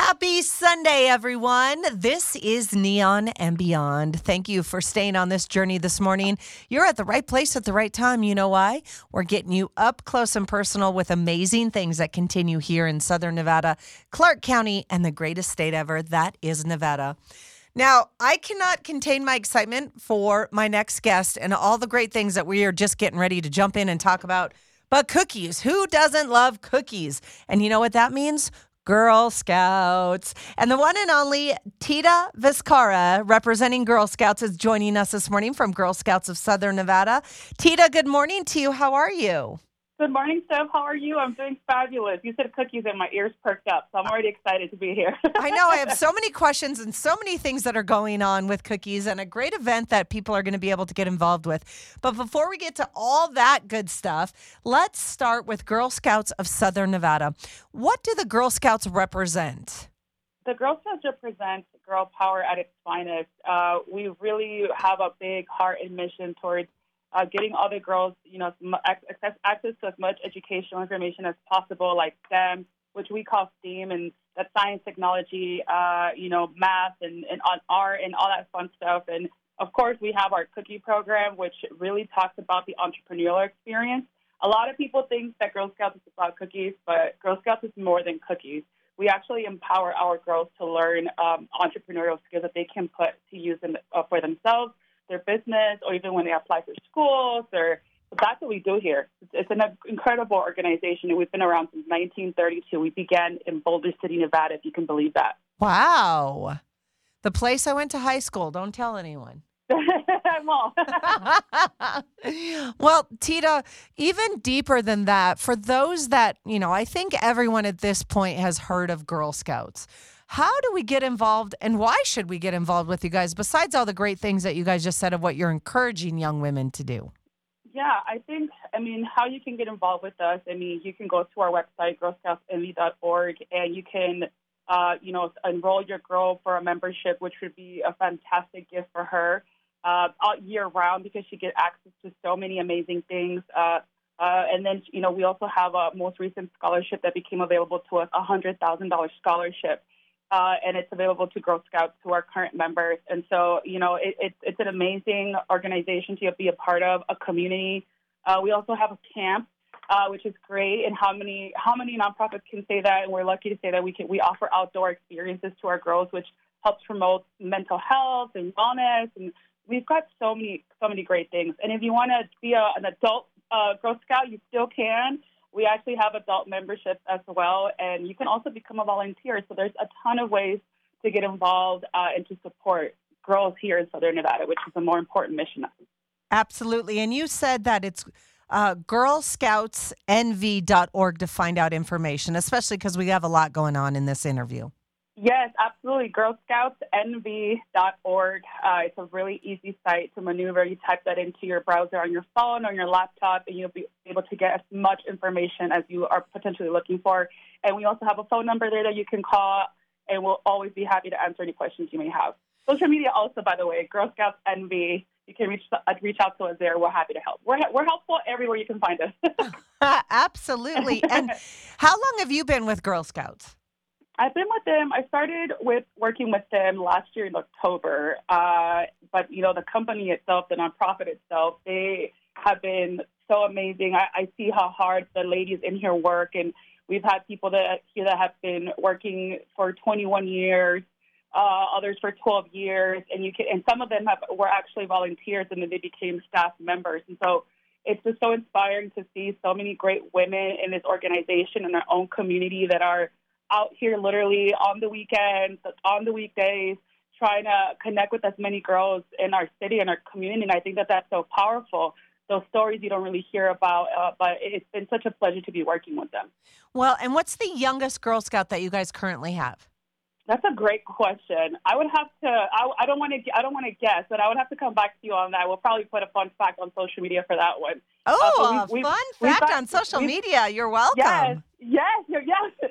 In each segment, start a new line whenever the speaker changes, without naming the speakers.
Happy Sunday, everyone. This is Neon and Beyond. Thank you for staying on this journey this morning. You're at the right place at the right time. You know why? We're getting you up close and personal with amazing things that continue here in Southern Nevada, Clark County, and the greatest state ever. That is Nevada. Now, I cannot contain my excitement for my next guest and all the great things that we are just getting ready to jump in and talk about. But cookies, who doesn't love cookies? And you know what that means? Girl Scouts. And the one and only Tita Vizcarra, representing Girl Scouts, is joining us this morning from Girl Scouts of Southern Nevada. Tita, good morning to you. How are you?
Good morning, Steph. How are you? I'm doing fabulous. You said cookies and my ears perked up, so I'm already excited to be here.
I know. I have so many questions and so many things that are going on with cookies and a great event that people are going to be able to get involved with. But before we get to all that good stuff, let's start with Girl Scouts of Southern Nevada. What do the Girl Scouts represent?
The Girl Scouts represent girl power at its finest. Uh, we really have a big heart and mission towards uh, getting all the girls, you know, access, access to as much educational information as possible, like STEM, which we call STEAM, and that's science, technology, uh, you know, math, and, and art, and all that fun stuff. And of course, we have our cookie program, which really talks about the entrepreneurial experience. A lot of people think that Girl Scouts is about cookies, but Girl Scouts is more than cookies. We actually empower our girls to learn um, entrepreneurial skills that they can put to use in, uh, for themselves their business or even when they apply for schools or that's what we do here. It's an incredible organization, and we've been around since 1932. We began in Boulder City, Nevada, if you can believe that.
Wow. The place I went to high school. Don't tell anyone. Well, Tita, even deeper than that, for those that, you know, I think everyone at this point has heard of Girl Scouts. How do we get involved and why should we get involved with you guys besides all the great things that you guys just said of what you're encouraging young women to do?
Yeah, I think, I mean, how you can get involved with us, I mean, you can go to our website, girlscoutsnv.org, and you can, uh, you know, enroll your girl for a membership, which would be a fantastic gift for her uh, all year round because she gets access to so many amazing things. Uh, uh, and then, you know, we also have a most recent scholarship that became available to us, a $100,000 scholarship uh, and it's available to Girl Scouts who are current members. And so, you know, it, it, it's an amazing organization to be a part of, a community. Uh, we also have a camp, uh, which is great. And how many how many nonprofits can say that? And we're lucky to say that we can we offer outdoor experiences to our girls, which helps promote mental health and wellness. And we've got so many so many great things. And if you want to be a, an adult uh, Girl Scout, you still can. We actually have adult memberships as well, and you can also become a volunteer. So there's a ton of ways to get involved uh, and to support girls here in Southern Nevada, which is a more important mission.
Absolutely. And you said that it's uh, girlscoutsnv.org to find out information, especially because we have a lot going on in this interview.
Yes, absolutely. GirlScoutsNV.org. Uh, it's a really easy site to maneuver. You type that into your browser on your phone or your laptop, and you'll be able to get as much information as you are potentially looking for. And we also have a phone number there that you can call, and we'll always be happy to answer any questions you may have. Social media, also, by the way, Girl Scouts NV. You can reach uh, reach out to us there. We're happy to help. We're we're helpful everywhere you can find us.
Absolutely. And how long have you been with Girl Scouts?
I've been with them. I started with working with them last year in October. Uh, but you know, the company itself, the nonprofit itself, they have been so amazing. I, I see how hard the ladies in here work, and we've had people that here that have been working for 21 years, uh, others for 12 years, and you can, and some of them have were actually volunteers, and then they became staff members, and so. It's just so inspiring to see so many great women in this organization in our own community that are out here literally on the weekends, on the weekdays, trying to connect with as many girls in our city and our community. And I think that that's so powerful. Those stories you don't really hear about, uh, but it's been such a pleasure to be working with them.
Well, and what's the youngest Girl Scout that you guys currently have?
That's a great question. I would have to. I, I don't want to. I don't want to guess, but I would have to come back to you on that. We'll probably put a fun fact on social media for that one.
Oh, uh, we, fun we, fact on social media. You're welcome.
Yes, yes, yes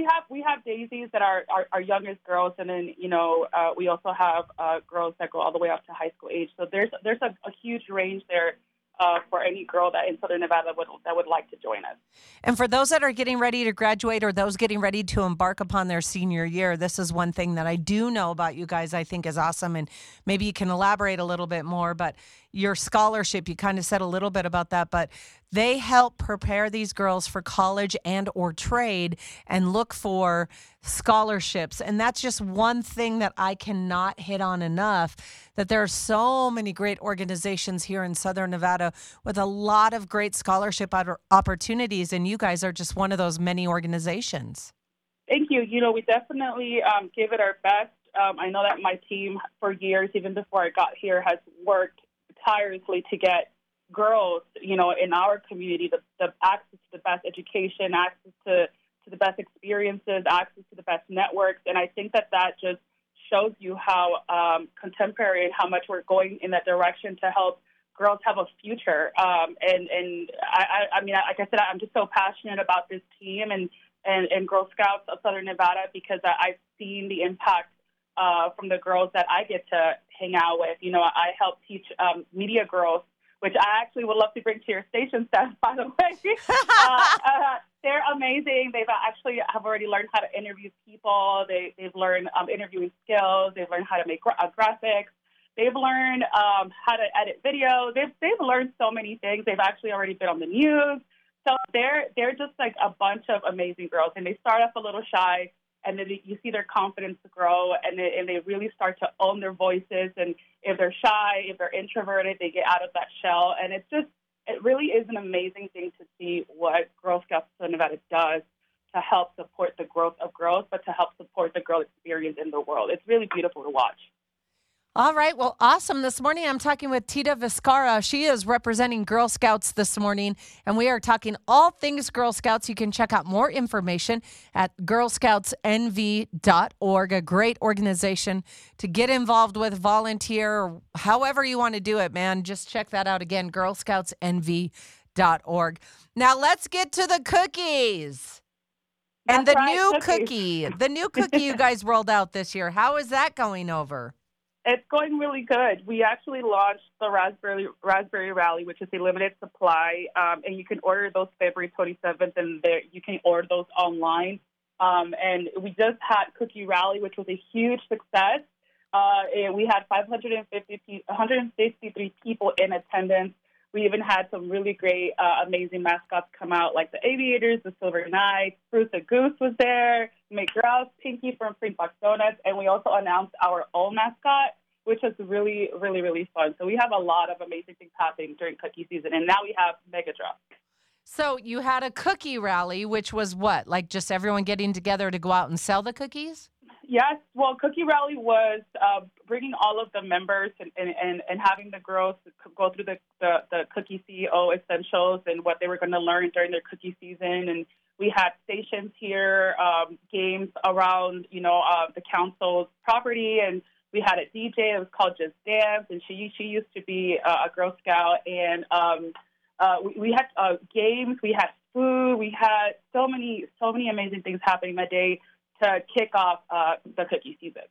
we have we have daisies that are our, youngest girls, and then you know uh, we also have uh, girls that go all the way up to high school age. So there's there's a, a huge range there uh, for any girl that in Southern Nevada would that would like to join us.
And for those that are getting ready to graduate or those getting ready to embark upon their senior year, this is one thing that I do know about you guys. I think is awesome, and maybe you can elaborate a little bit more. But your scholarship, you kind of said a little bit about that, but they help prepare these girls for college and or trade and look for scholarships. And that's just one thing that i cannot hit on enough that there are so many great organizations here in southern nevada with a lot of great scholarship opportunities and you guys are just one of those many organizations.
Thank you. You know we definitely um, give it our best. Um, i know that my team for years even before i got here has worked tirelessly to get girls, you know, in our community the, the access to the best education, access to, to the best experiences, access to the best networks. And I think that that just shows you how um, contemporary and how much we're going in that direction to help girls have a future. Um, and and I, I mean, like I said, I'm just so passionate about this team and, and, and Girl Scouts of Southern Nevada because I've seen the impact uh, from the girls that I get to hang out with. You know, I help teach um, media girls which I actually would love to bring to your station staff, by the way. uh, uh, they're amazing. They've actually have already learned how to interview people. They, they've learned um, interviewing skills. They've learned how to make gra- uh, graphics. They've learned um, how to edit video. They've, they've learned so many things. They've actually already been on the news. So they're, they're just like a bunch of amazing girls. And they start off a little shy and then you see their confidence grow and they, and they really start to own their voices. And if they're shy if they're introverted they get out of that shell. And it's just it really is an amazing thing to see what girl scouts of nevada does to help support the growth of girls but to help support the girl experience in the world. It's really beautiful to watch
all right. Well, awesome. This morning I'm talking with Tita Viscara. She is representing Girl Scouts this morning, and we are talking all things Girl Scouts. You can check out more information at girlscoutsnv.org, a great organization to get involved with, volunteer, however you want to do it, man. Just check that out again, girlscoutsnv.org. Now let's get to the cookies.
That's
and the
right,
new
cookies.
cookie, the new cookie you guys rolled out this year. How is that going over?
It's going really good. We actually launched the Raspberry Raspberry Rally, which is a limited supply, um, and you can order those February 27th, and there, you can order those online. Um, and we just had Cookie Rally, which was a huge success. Uh, and we had 550, 153 people in attendance. We even had some really great, uh, amazing mascots come out, like the Aviators, the Silver Knights, Spruce the Goose was there, McGrouse, Pinky from Pink Box Donuts, and we also announced our own mascot, which was really, really, really fun. So we have a lot of amazing things happening during cookie season, and now we have Mega Drop.
So you had a cookie rally, which was what, like just everyone getting together to go out and sell the cookies?
Yes. Well, Cookie Rally was uh, bringing all of the members and, and, and having the girls go through the, the, the Cookie CEO essentials and what they were going to learn during their cookie season. And we had stations here, um, games around, you know, uh, the council's property. And we had a DJ. It was called Just Dance. And she, she used to be uh, a Girl Scout. And um, uh, we, we had uh, games. We had food. We had so many, so many amazing things happening that day to kick off uh, the cookie season.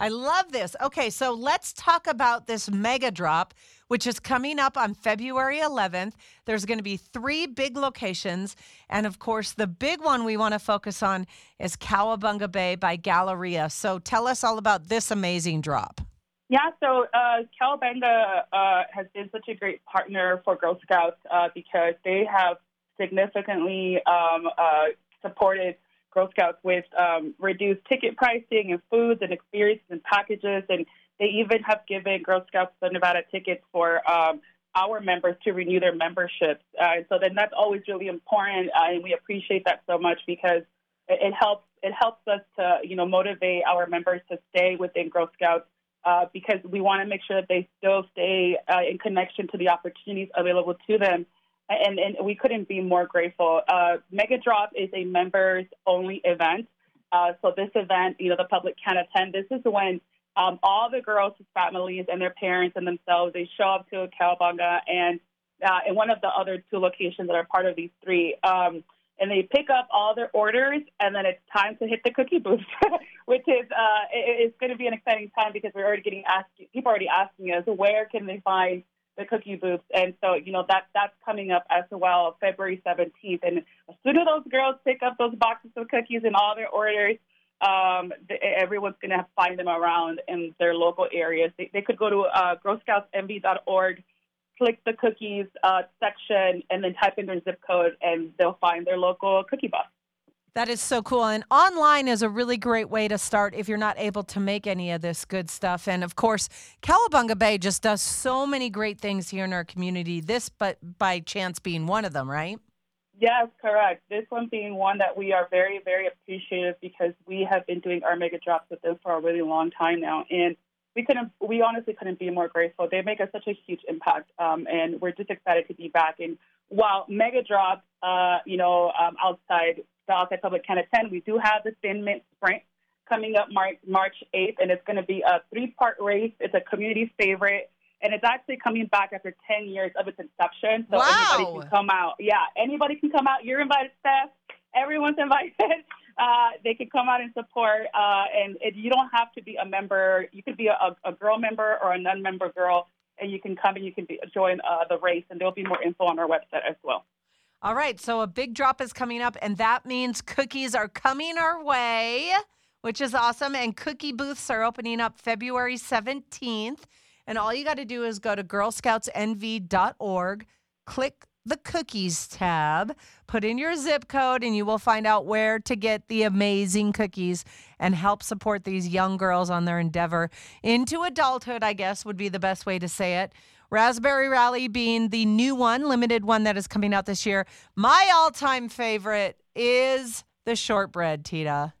I love this. Okay, so let's talk about this mega drop, which is coming up on February 11th. There's going to be three big locations. And of course, the big one we want to focus on is Cowabunga Bay by Galleria. So tell us all about this amazing drop.
Yeah, so uh, Cowabunga uh, has been such a great partner for Girl Scouts uh, because they have significantly um, uh, supported Girl Scouts with um, reduced ticket pricing and foods and experiences and packages. And they even have given Girl Scouts of Nevada tickets for um, our members to renew their memberships. Uh, so then that's always really important, uh, and we appreciate that so much because it, it, helps it helps us to you know motivate our members to stay within Girl Scouts. Uh, because we want to make sure that they still stay uh, in connection to the opportunities available to them and, and we couldn't be more grateful. Uh, Mega Drop is a members only event. Uh, so this event, you know, the public can attend. This is when um, all the girls' families and their parents and themselves they show up to Cowabunga and uh, in one of the other two locations that are part of these three. Um, and they pick up all their orders, and then it's time to hit the cookie booth, which is uh, it, it's going to be an exciting time because we're already getting asked. People are already asking us where can they find the cookie booths. And so, you know, that that's coming up as well, February 17th. And as soon as those girls pick up those boxes of cookies and all their orders, um, the, everyone's going to find them around in their local areas. They, they could go to uh, girlscoutsnv.org, click the cookies uh, section, and then type in their zip code, and they'll find their local cookie box.
That is so cool. And online is a really great way to start if you're not able to make any of this good stuff. And of course, Cowabunga Bay just does so many great things here in our community. This, but by chance, being one of them, right?
Yes, correct. This one being one that we are very, very appreciative because we have been doing our mega drops with them for a really long time now. And we couldn't, we honestly couldn't be more grateful. They make us such a huge impact. Um, and we're just excited to be back. And while mega drops, uh, you know, um, outside the outside public can attend, we do have the Thin Mint Sprint coming up March, March 8th. And it's going to be a three part race. It's a community favorite and it's actually coming back after 10 years of its inception. So
wow.
anybody can come out. Yeah, anybody can come out. You're invited, Steph. Everyone's invited. Uh, they can come out and support, uh, and it, you don't have to be a member. You could be a, a girl member or a non-member girl, and you can come and you can be, join uh, the race. And there'll be more info on our website as well.
All right, so a big drop is coming up, and that means cookies are coming our way, which is awesome. And cookie booths are opening up February 17th. And all you got to do is go to girlscoutsnv.org, click the cookies tab, put in your zip code, and you will find out where to get the amazing cookies and help support these young girls on their endeavor into adulthood, I guess would be the best way to say it. Raspberry Rally being the new one, limited one that is coming out this year. My all time favorite is the shortbread, Tita.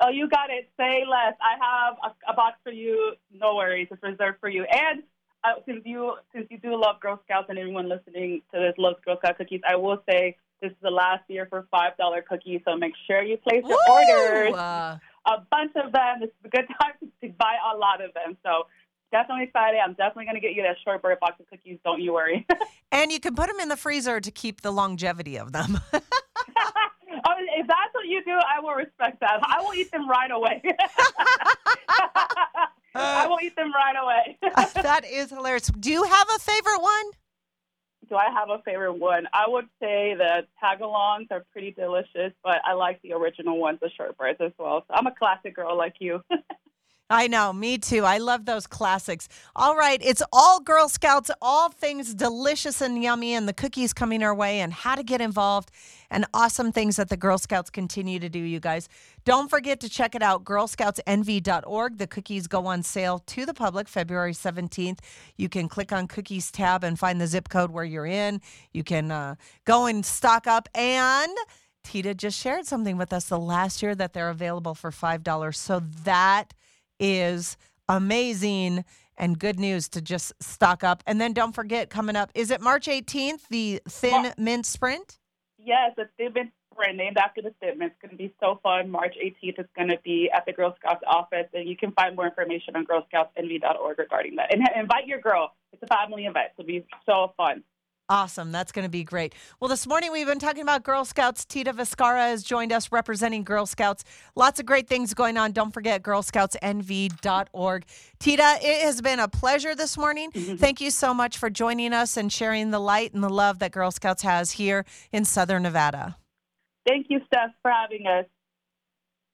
Oh, you got it. Say less. I have a, a box for you. No worries. It's reserved for you. And uh, since you since you do love Girl Scouts and everyone listening to this loves Girl Scout cookies, I will say this is the last year for five dollar cookies. So make sure you place your
Woo!
orders.
Uh,
a bunch of them. This is a good time to buy a lot of them. So definitely excited. I'm definitely going to get you that shortbread box of cookies. Don't you worry.
and you can put them in the freezer to keep the longevity of them.
Oh, if that's what you do, I will respect that. I will eat them right away. I will eat them right away.
that is hilarious. Do you have a favorite one?
Do I have a favorite one? I would say the tagalongs are pretty delicious, but I like the original ones, the shortbreads as well. So I'm a classic girl like you.
I know, me too. I love those classics. All right, it's all Girl Scouts, all things delicious and yummy, and the cookies coming our way, and how to get involved, and awesome things that the Girl Scouts continue to do, you guys. Don't forget to check it out, girlscoutsnv.org. The cookies go on sale to the public February 17th. You can click on Cookies tab and find the zip code where you're in. You can uh, go and stock up and. Tita just shared something with us the last year that they're available for $5. So that is amazing and good news to just stock up. And then don't forget, coming up, is it March 18th, the Thin Mint Sprint?
Yes, the Thin Mint Sprint, named after the Thin Mint. It's going to be so fun. March 18th is going to be at the Girl Scouts office, and you can find more information on girlscoutsnv.org regarding that. And invite your girl. It's a family event. It'll be so fun.
Awesome. That's going to be great. Well, this morning we've been talking about Girl Scouts. Tita Viscara has joined us representing Girl Scouts. Lots of great things going on. Don't forget girlscoutsnv.org. Tita, it has been a pleasure this morning. Mm-hmm. Thank you so much for joining us and sharing the light and the love that Girl Scouts has here in Southern Nevada.
Thank you, Steph, for having us.